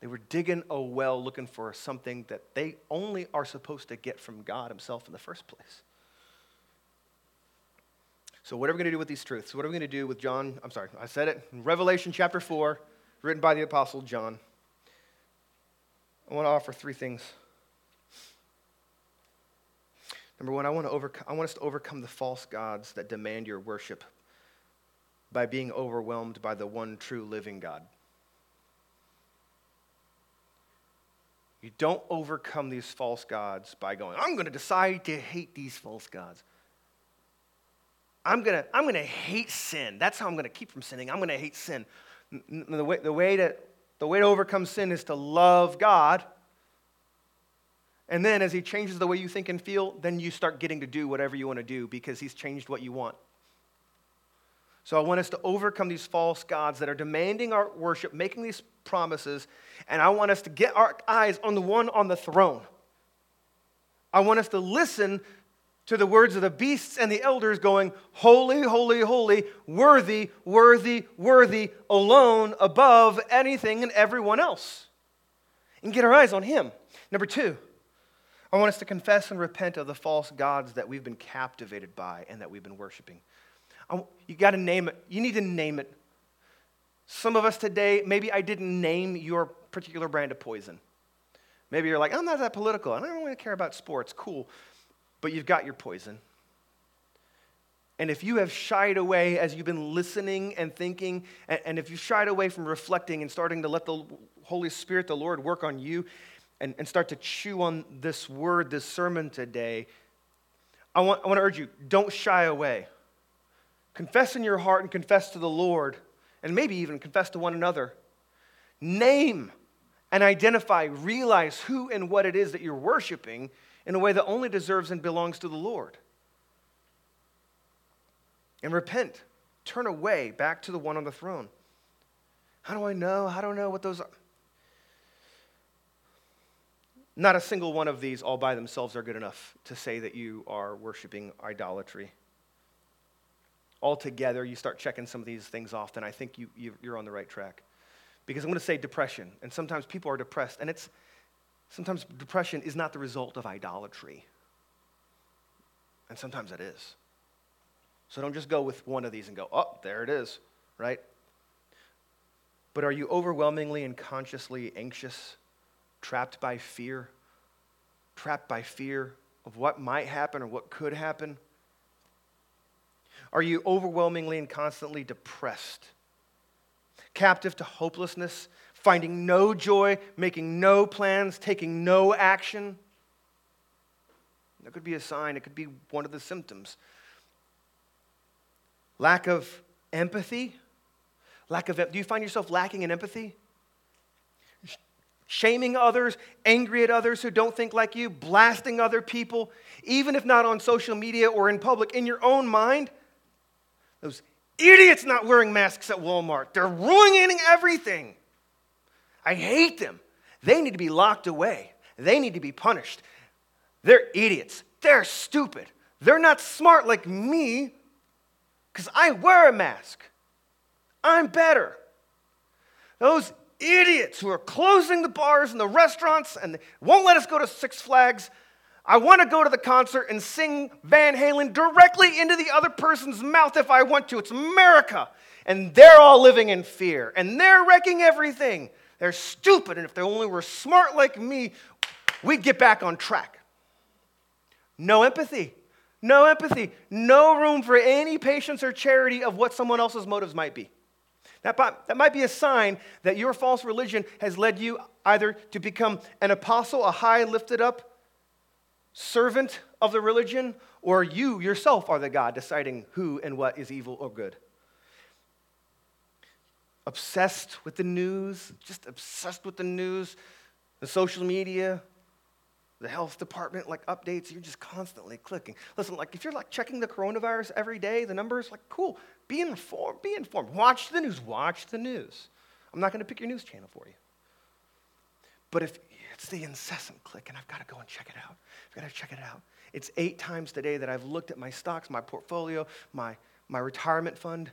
They were digging a well looking for something that they only are supposed to get from God Himself in the first place. So, what are we going to do with these truths? What are we going to do with John? I'm sorry, I said it. Revelation chapter 4, written by the Apostle John. I want to offer three things. Number one, I want, to overcome, I want us to overcome the false gods that demand your worship by being overwhelmed by the one true living God. You don't overcome these false gods by going, I'm going to decide to hate these false gods. I'm going to, I'm going to hate sin. That's how I'm going to keep from sinning. I'm going to hate sin. The way, the way to the way to overcome sin is to love God. And then as He changes the way you think and feel, then you start getting to do whatever you want to do because He's changed what you want. So I want us to overcome these false gods that are demanding our worship, making these promises, and I want us to get our eyes on the one on the throne. I want us to listen to the words of the beasts and the elders going, Holy, holy, holy, worthy, worthy, worthy, alone, above anything and everyone else. And get our eyes on Him. Number two, I want us to confess and repent of the false gods that we've been captivated by and that we've been worshiping. You got to name it. You need to name it. Some of us today, maybe I didn't name your particular brand of poison. Maybe you're like, I'm not that political. I don't really care about sports. Cool. But you've got your poison. And if you have shied away as you've been listening and thinking, and, and if you've shied away from reflecting and starting to let the Holy Spirit, the Lord, work on you and, and start to chew on this word, this sermon today, I want, I want to urge you don't shy away. Confess in your heart and confess to the Lord, and maybe even confess to one another. Name and identify, realize who and what it is that you're worshiping in a way that only deserves and belongs to the Lord. And repent. Turn away back to the one on the throne. How do I know? I know what those are? Not a single one of these all by themselves are good enough to say that you are worshiping idolatry. Altogether, you start checking some of these things off, then I think you, you're on the right track. Because I'm going to say depression, and sometimes people are depressed, and it's sometimes depression is not the result of idolatry. And sometimes it is. So don't just go with one of these and go, oh, there it is, right? But are you overwhelmingly and consciously anxious trapped by fear, trapped by fear of what might happen or what could happen? Are you overwhelmingly and constantly depressed, captive to hopelessness, finding no joy, making no plans, taking no action? That could be a sign, it could be one of the symptoms. Lack of empathy. Lack of do you find yourself lacking in empathy? shaming others, angry at others who don't think like you, blasting other people, even if not on social media or in public, in your own mind. Those idiots not wearing masks at Walmart, they're ruining everything. I hate them. They need to be locked away, they need to be punished. They're idiots, they're stupid. They're not smart like me because I wear a mask. I'm better. Those idiots who are closing the bars and the restaurants and won't let us go to Six Flags. I want to go to the concert and sing Van Halen directly into the other person's mouth if I want to. It's America. And they're all living in fear and they're wrecking everything. They're stupid. And if they only were smart like me, we'd get back on track. No empathy. No empathy. No room for any patience or charity of what someone else's motives might be. That, that might be a sign that your false religion has led you either to become an apostle, a high lifted up servant of the religion, or you yourself are the God deciding who and what is evil or good. Obsessed with the news, just obsessed with the news, the social media, the health department like updates you're just constantly clicking. Listen like if you're like checking the coronavirus every day the numbers like cool. Be informed be informed. Watch the news watch the news. I'm not going to pick your news channel for you. But if it's the incessant click and i've got to go and check it out. I've got to check it out. It's eight times today that i've looked at my stocks my portfolio my, my retirement fund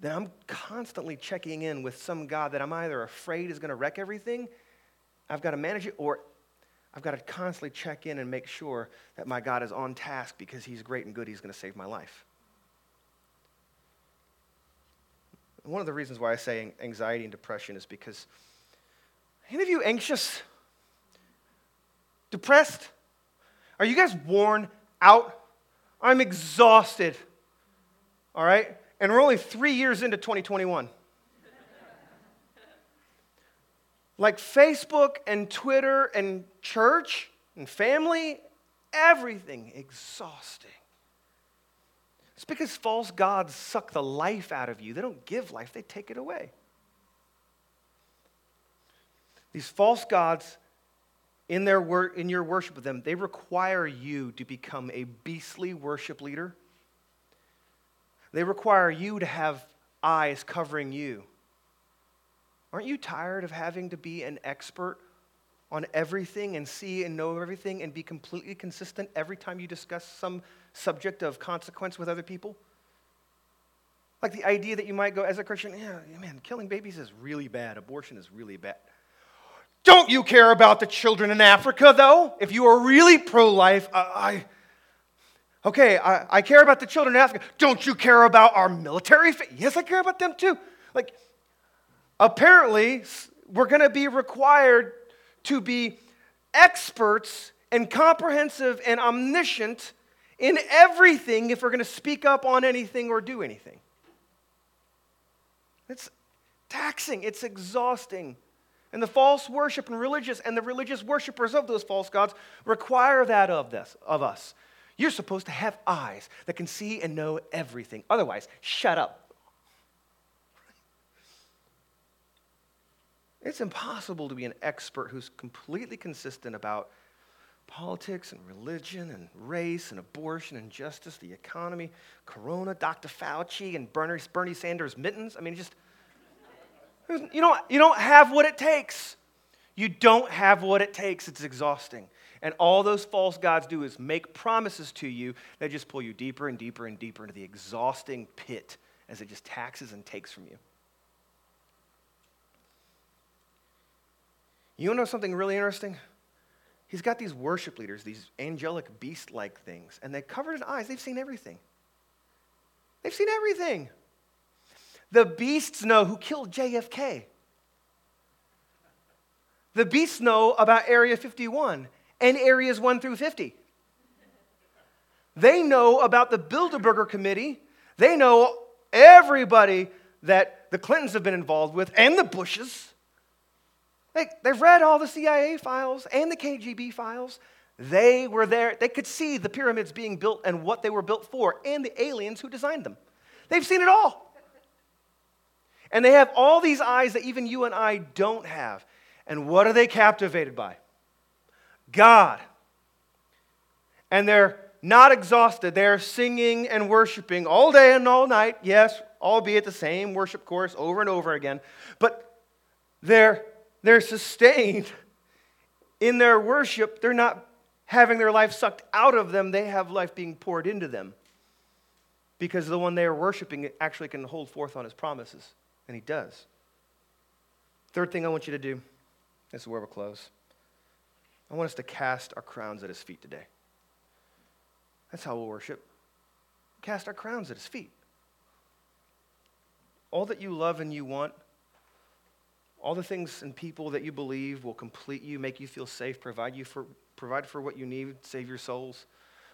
then i'm constantly checking in with some god that i'm either afraid is going to wreck everything i've got to manage it or I've got to constantly check in and make sure that my God is on task because He's great and good. He's going to save my life. One of the reasons why I say anxiety and depression is because any of you anxious? Depressed? Are you guys worn out? I'm exhausted. All right? And we're only three years into 2021. like Facebook and Twitter and church and family, everything exhausting. It's because false gods suck the life out of you. They don't give life, they take it away. These false gods, in, their wor- in your worship of them, they require you to become a beastly worship leader. They require you to have eyes covering you. Aren't you tired of having to be an expert on everything and see and know everything and be completely consistent every time you discuss some subject of consequence with other people? Like the idea that you might go, as a Christian, yeah, man, killing babies is really bad, abortion is really bad. Don't you care about the children in Africa, though? If you are really pro life, uh, I. Okay, I, I, care about the children in Africa. Don't you care about our military? Yes, I care about them too. Like, apparently, we're going to be required to be experts and comprehensive and omniscient in everything if we're going to speak up on anything or do anything. It's taxing, it's exhausting. And the false worship and religious and the religious worshipers of those false gods require that of, this, of us. You're supposed to have eyes that can see and know everything. Otherwise, shut up. It's impossible to be an expert who's completely consistent about politics and religion and race and abortion and justice, the economy, Corona, Dr. Fauci, and Bernie, Bernie Sanders' mittens. I mean, just, you don't, you don't have what it takes. You don't have what it takes. It's exhausting. And all those false gods do is make promises to you that just pull you deeper and deeper and deeper into the exhausting pit as it just taxes and takes from you. You know something really interesting? He's got these worship leaders, these angelic beast like things, and they covered in eyes. They've seen everything. They've seen everything. The beasts know who killed JFK. The beasts know about Area 51 and areas 1 through 50. They know about the Bilderberger Committee. They know everybody that the Clintons have been involved with and the Bushes. They, they've read all the CIA files and the KGB files. They were there. They could see the pyramids being built and what they were built for and the aliens who designed them. They've seen it all. And they have all these eyes that even you and I don't have. And what are they captivated by? God. And they're not exhausted. They're singing and worshiping all day and all night. Yes, albeit the same worship chorus over and over again. But they're, they're sustained in their worship. They're not having their life sucked out of them, they have life being poured into them. Because the one they are worshiping actually can hold forth on his promises. And he does. Third thing I want you to do this is where we'll close. I want us to cast our crowns at his feet today. That's how we'll worship. Cast our crowns at his feet. All that you love and you want, all the things and people that you believe will complete you, make you feel safe, provide you for provide for what you need, save your souls.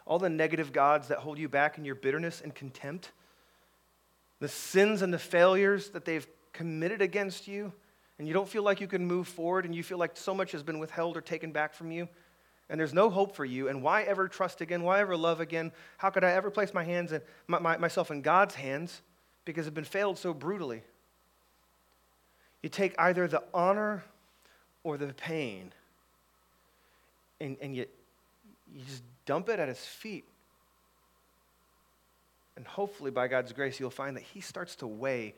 All the negative gods that hold you back in your bitterness and contempt, the sins and the failures that they've committed against you, and you don't feel like you can move forward and you feel like so much has been withheld or taken back from you and there's no hope for you and why ever trust again? Why ever love again? How could i ever place my hands in my, my, myself in god's hands because i've been failed so brutally? You take either the honor or the pain and, and you, you just dump it at his feet. And hopefully by god's grace you'll find that he starts to weigh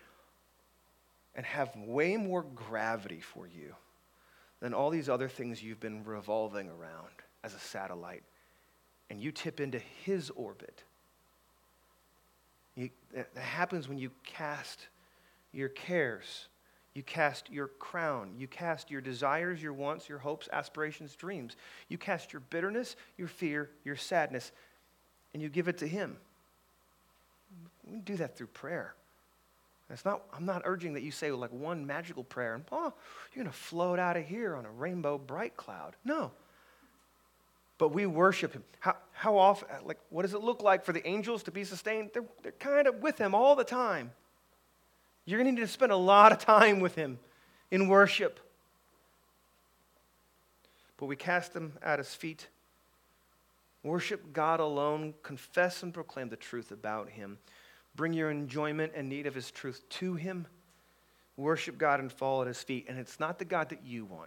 and have way more gravity for you than all these other things you've been revolving around as a satellite. And you tip into his orbit. You, that happens when you cast your cares, you cast your crown, you cast your desires, your wants, your hopes, aspirations, dreams. You cast your bitterness, your fear, your sadness, and you give it to him. We do that through prayer. It's not, I'm not urging that you say like one magical prayer and, oh, you're going to float out of here on a rainbow bright cloud. No. But we worship him. How, how often, uh, like, what does it look like for the angels to be sustained? They're, they're kind of with him all the time. You're going to need to spend a lot of time with him in worship. But we cast him at his feet. Worship God alone, confess and proclaim the truth about him. Bring your enjoyment and need of His truth to Him. Worship God and fall at His feet. And it's not the God that you want,